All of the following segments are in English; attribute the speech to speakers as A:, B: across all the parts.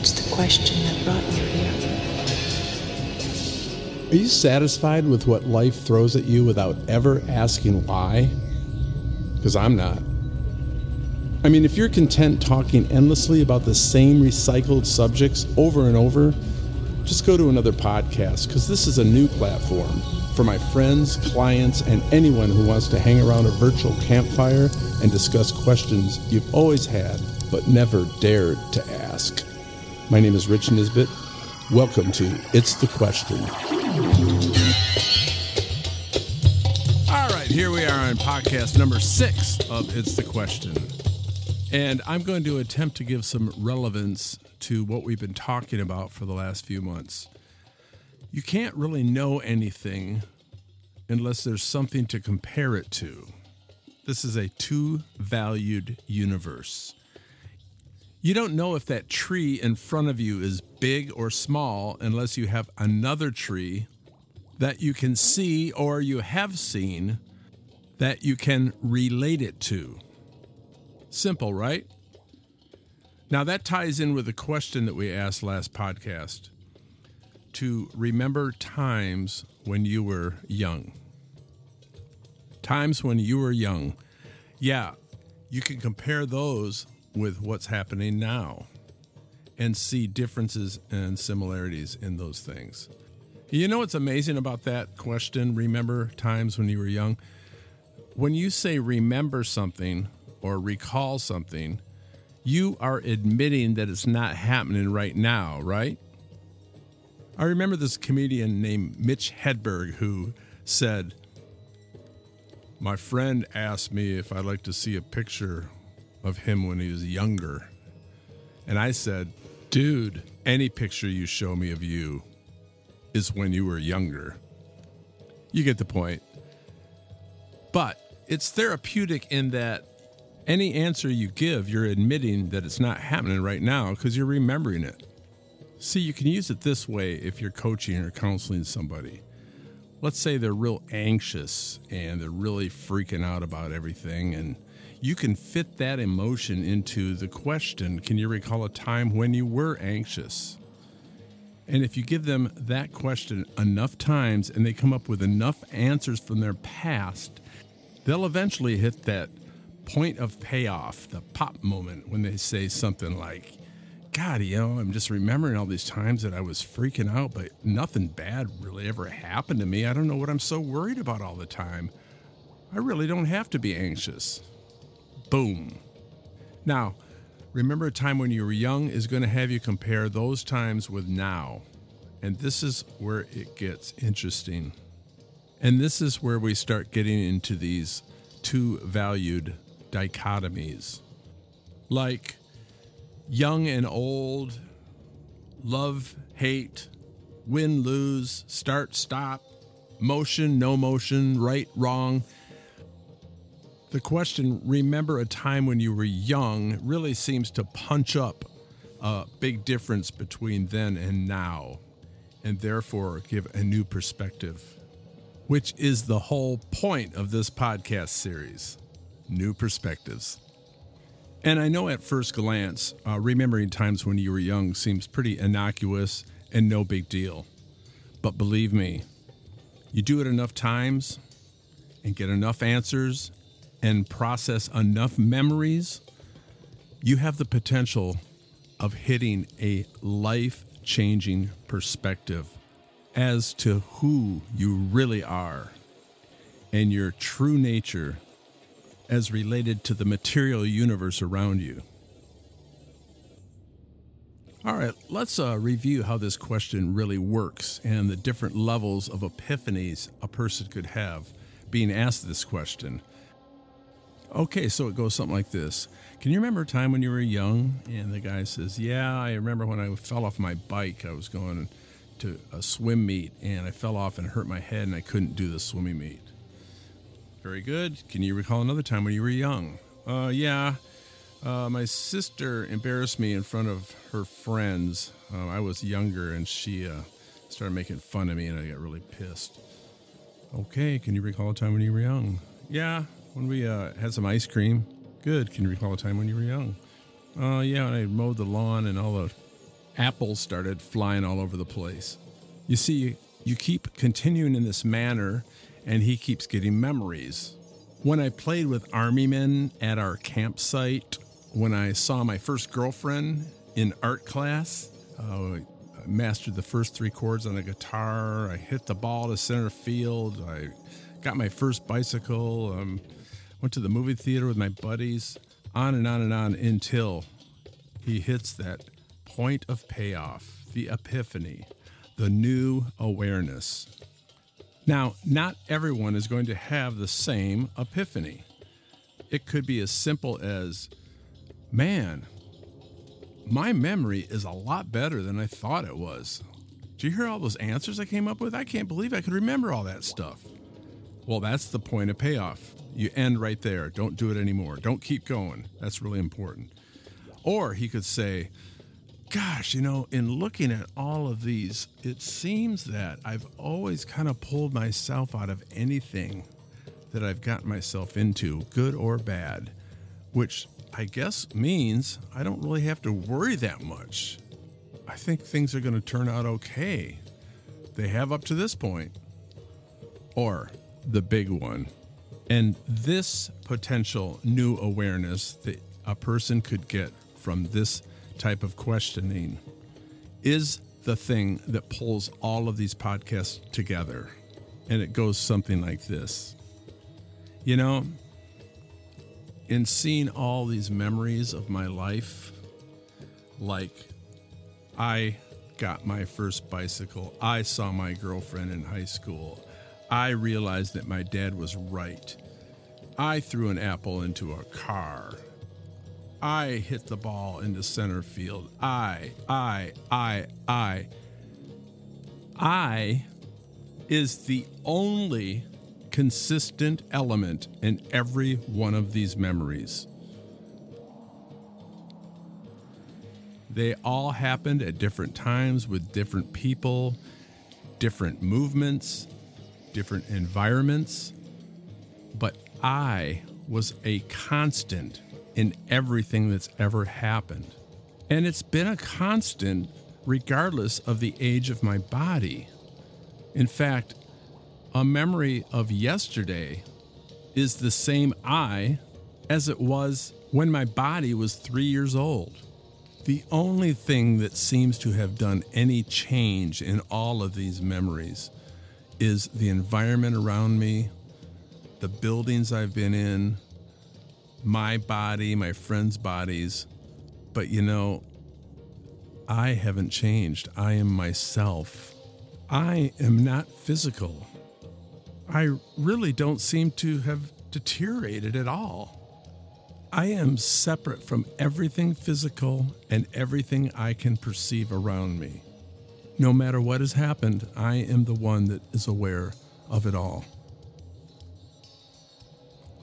A: It's the question that brought you here.
B: Are you satisfied with what life throws at you without ever asking why? Because I'm not. I mean, if you're content talking endlessly about the same recycled subjects over and over, just go to another podcast because this is a new platform for my friends, clients, and anyone who wants to hang around a virtual campfire and discuss questions you've always had but never dared to ask. My name is Rich Nisbet. Welcome to It's the Question.
C: All right, here we are on podcast number six of It's the Question. And I'm going to attempt to give some relevance to what we've been talking about for the last few months. You can't really know anything unless there's something to compare it to. This is a two valued universe. You don't know if that tree in front of you is big or small unless you have another tree that you can see or you have seen that you can relate it to. Simple, right? Now, that ties in with the question that we asked last podcast to remember times when you were young. Times when you were young. Yeah, you can compare those with what's happening now and see differences and similarities in those things. You know what's amazing about that question? Remember times when you were young? When you say remember something or recall something, you are admitting that it's not happening right now, right? I remember this comedian named Mitch Hedberg who said, My friend asked me if I'd like to see a picture of him when he was younger. And I said, Dude, any picture you show me of you is when you were younger. You get the point. But it's therapeutic in that any answer you give, you're admitting that it's not happening right now because you're remembering it. See, you can use it this way if you're coaching or counseling somebody. Let's say they're real anxious and they're really freaking out about everything, and you can fit that emotion into the question Can you recall a time when you were anxious? And if you give them that question enough times and they come up with enough answers from their past, they'll eventually hit that point of payoff, the pop moment when they say something like, God, you know, I'm just remembering all these times that I was freaking out, but nothing bad really ever happened to me. I don't know what I'm so worried about all the time. I really don't have to be anxious. Boom. Now, remember a time when you were young is going to have you compare those times with now. And this is where it gets interesting. And this is where we start getting into these two valued dichotomies like young and old, love, hate, win, lose, start, stop, motion, no motion, right, wrong. The question, remember a time when you were young, really seems to punch up a big difference between then and now, and therefore give a new perspective, which is the whole point of this podcast series new perspectives. And I know at first glance, uh, remembering times when you were young seems pretty innocuous and no big deal. But believe me, you do it enough times and get enough answers and process enough memories, you have the potential of hitting a life changing perspective as to who you really are and your true nature as related to the material universe around you. All right, let's uh, review how this question really works and the different levels of epiphanies a person could have being asked this question. Okay, so it goes something like this Can you remember a time when you were young? And the guy says, Yeah, I remember when I fell off my bike. I was going to a swim meet and I fell off and hurt my head and I couldn't do the swimming meet. Very good. Can you recall another time when you were young? Uh, yeah. Uh, my sister embarrassed me in front of her friends. Uh, I was younger and she uh, started making fun of me and I got really pissed. Okay, can you recall a time when you were young? Yeah, when we uh, had some ice cream. Good. Can you recall a time when you were young? Uh, yeah, when I mowed the lawn and all the apples started flying all over the place. You see, you keep continuing in this manner, and he keeps getting memories. When I played with army men at our campsite, when I saw my first girlfriend in art class, uh, I mastered the first three chords on a guitar. I hit the ball to center field. I got my first bicycle. Um, went to the movie theater with my buddies. On and on and on until he hits that point of payoff, the epiphany, the new awareness. Now, not everyone is going to have the same epiphany. It could be as simple as, man, my memory is a lot better than I thought it was. Do you hear all those answers I came up with? I can't believe I could remember all that stuff. Well, that's the point of payoff. You end right there. Don't do it anymore. Don't keep going. That's really important. Or he could say, Gosh, you know, in looking at all of these, it seems that I've always kind of pulled myself out of anything that I've gotten myself into, good or bad, which I guess means I don't really have to worry that much. I think things are going to turn out okay. They have up to this point. Or the big one. And this potential new awareness that a person could get from this type of questioning is the thing that pulls all of these podcasts together. And it goes something like this You know, in seeing all these memories of my life, like I got my first bicycle, I saw my girlfriend in high school, I realized that my dad was right. I threw an apple into a car. I hit the ball into center field. I, I, I, I. I is the only consistent element in every one of these memories. They all happened at different times with different people, different movements, different environments, but I was a constant in everything that's ever happened. And it's been a constant regardless of the age of my body. In fact, a memory of yesterday is the same I as it was when my body was three years old. The only thing that seems to have done any change in all of these memories is the environment around me, the buildings I've been in, my body, my friends' bodies. But you know, I haven't changed. I am myself. I am not physical. I really don't seem to have deteriorated at all. I am separate from everything physical and everything I can perceive around me. No matter what has happened, I am the one that is aware of it all.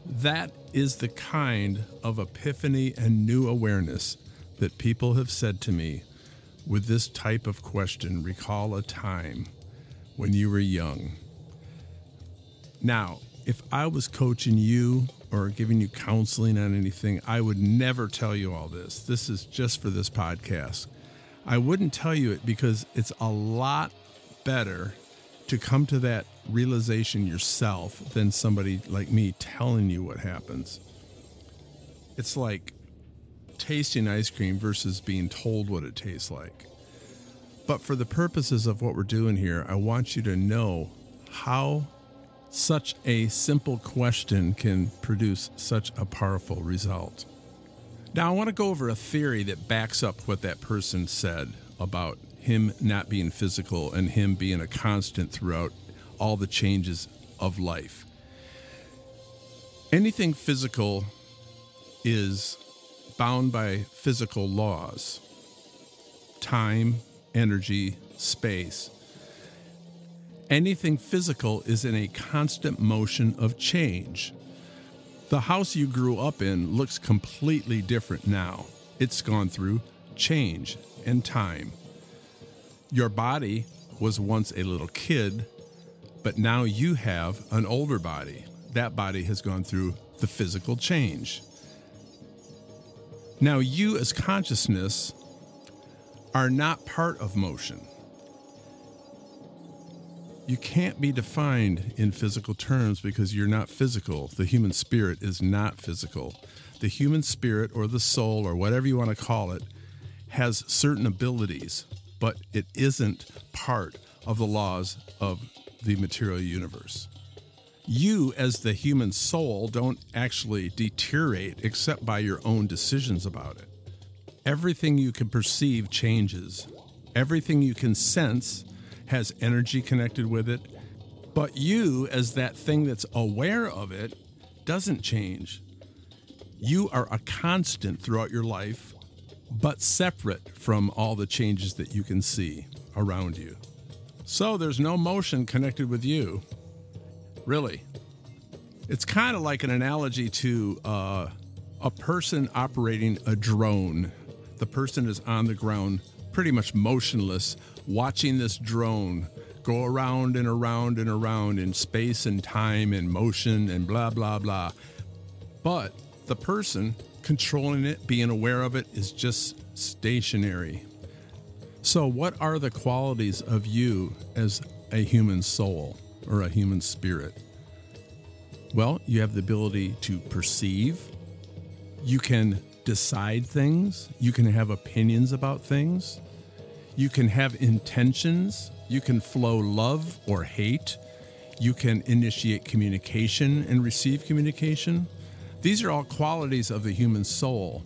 C: That is the kind of epiphany and new awareness that people have said to me with this type of question recall a time when you were young. Now, if I was coaching you or giving you counseling on anything, I would never tell you all this. This is just for this podcast. I wouldn't tell you it because it's a lot better to come to that realization yourself than somebody like me telling you what happens. It's like tasting ice cream versus being told what it tastes like. But for the purposes of what we're doing here, I want you to know how such a simple question can produce such a powerful result. Now, I want to go over a theory that backs up what that person said about him not being physical and him being a constant throughout all the changes of life. Anything physical is bound by physical laws time, energy, space. Anything physical is in a constant motion of change. The house you grew up in looks completely different now. It's gone through change and time. Your body was once a little kid, but now you have an older body. That body has gone through the physical change. Now, you as consciousness are not part of motion. You can't be defined in physical terms because you're not physical. The human spirit is not physical. The human spirit, or the soul, or whatever you want to call it, has certain abilities, but it isn't part of the laws of the material universe. You, as the human soul, don't actually deteriorate except by your own decisions about it. Everything you can perceive changes, everything you can sense has energy connected with it, but you, as that thing that's aware of it, doesn't change. You are a constant throughout your life, but separate from all the changes that you can see around you. So there's no motion connected with you. Really. It's kind of like an analogy to uh, a person operating a drone. The person is on the ground, pretty much motionless, watching this drone go around and around and around in space and time and motion and blah, blah, blah. But the person controlling it, being aware of it, is just stationary. So, what are the qualities of you as a human soul or a human spirit? Well, you have the ability to perceive, you can decide things, you can have opinions about things, you can have intentions, you can flow love or hate, you can initiate communication and receive communication. These are all qualities of the human soul.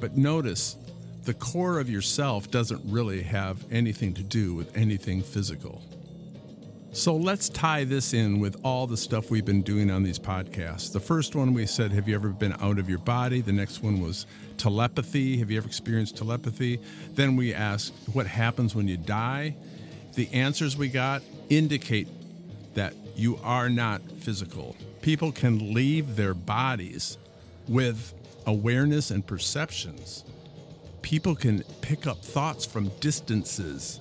C: But notice, the core of yourself doesn't really have anything to do with anything physical. So let's tie this in with all the stuff we've been doing on these podcasts. The first one we said, Have you ever been out of your body? The next one was telepathy. Have you ever experienced telepathy? Then we asked, What happens when you die? The answers we got indicate that you are not physical. People can leave their bodies with awareness and perceptions people can pick up thoughts from distances.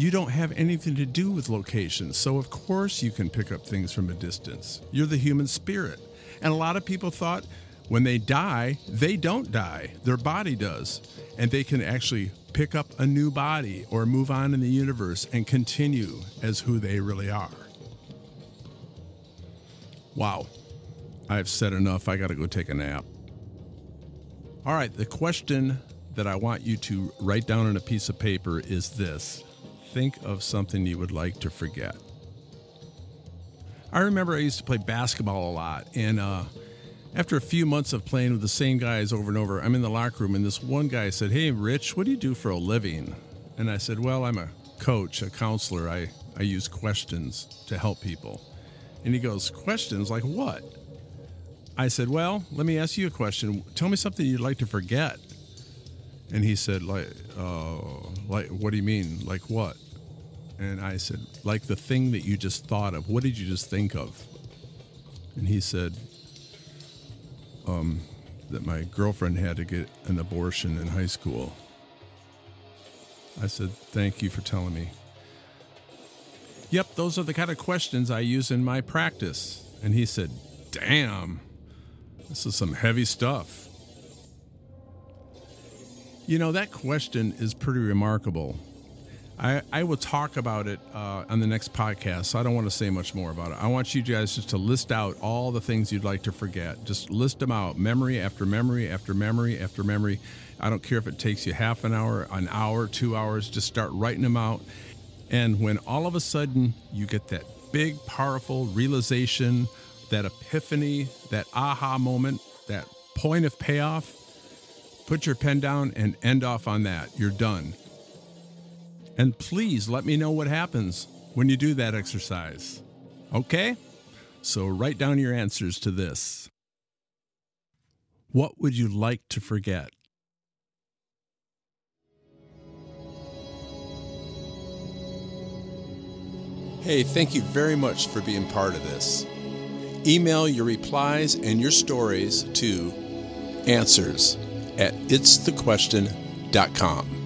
C: You don't have anything to do with locations, so of course you can pick up things from a distance. You're the human spirit. And a lot of people thought when they die, they don't die, their body does. And they can actually pick up a new body or move on in the universe and continue as who they really are. Wow, I've said enough. I got to go take a nap. All right, the question that I want you to write down on a piece of paper is this think of something you would like to forget. I remember I used to play basketball a lot, and uh, after a few months of playing with the same guys over and over, I'm in the locker room, and this one guy said, Hey, Rich, what do you do for a living? And I said, Well, I'm a coach, a counselor. I, I use questions to help people. And he goes, Questions? Like what? I said, Well, let me ask you a question. Tell me something you'd like to forget. And he said, like, uh, like, what do you mean? Like what? And I said, like the thing that you just thought of. What did you just think of? And he said, um, that my girlfriend had to get an abortion in high school. I said, thank you for telling me. Yep, those are the kind of questions I use in my practice. And he said, damn, this is some heavy stuff. You know, that question is pretty remarkable. I, I will talk about it uh, on the next podcast, so I don't want to say much more about it. I want you guys just to list out all the things you'd like to forget. Just list them out memory after memory after memory after memory. I don't care if it takes you half an hour, an hour, two hours, just start writing them out. And when all of a sudden you get that big, powerful realization, that epiphany, that aha moment, that point of payoff, Put your pen down and end off on that. You're done. And please let me know what happens when you do that exercise. Okay? So write down your answers to this. What would you like to forget? Hey, thank you very much for being part of this. Email your replies and your stories to answers at itsthequestion.com.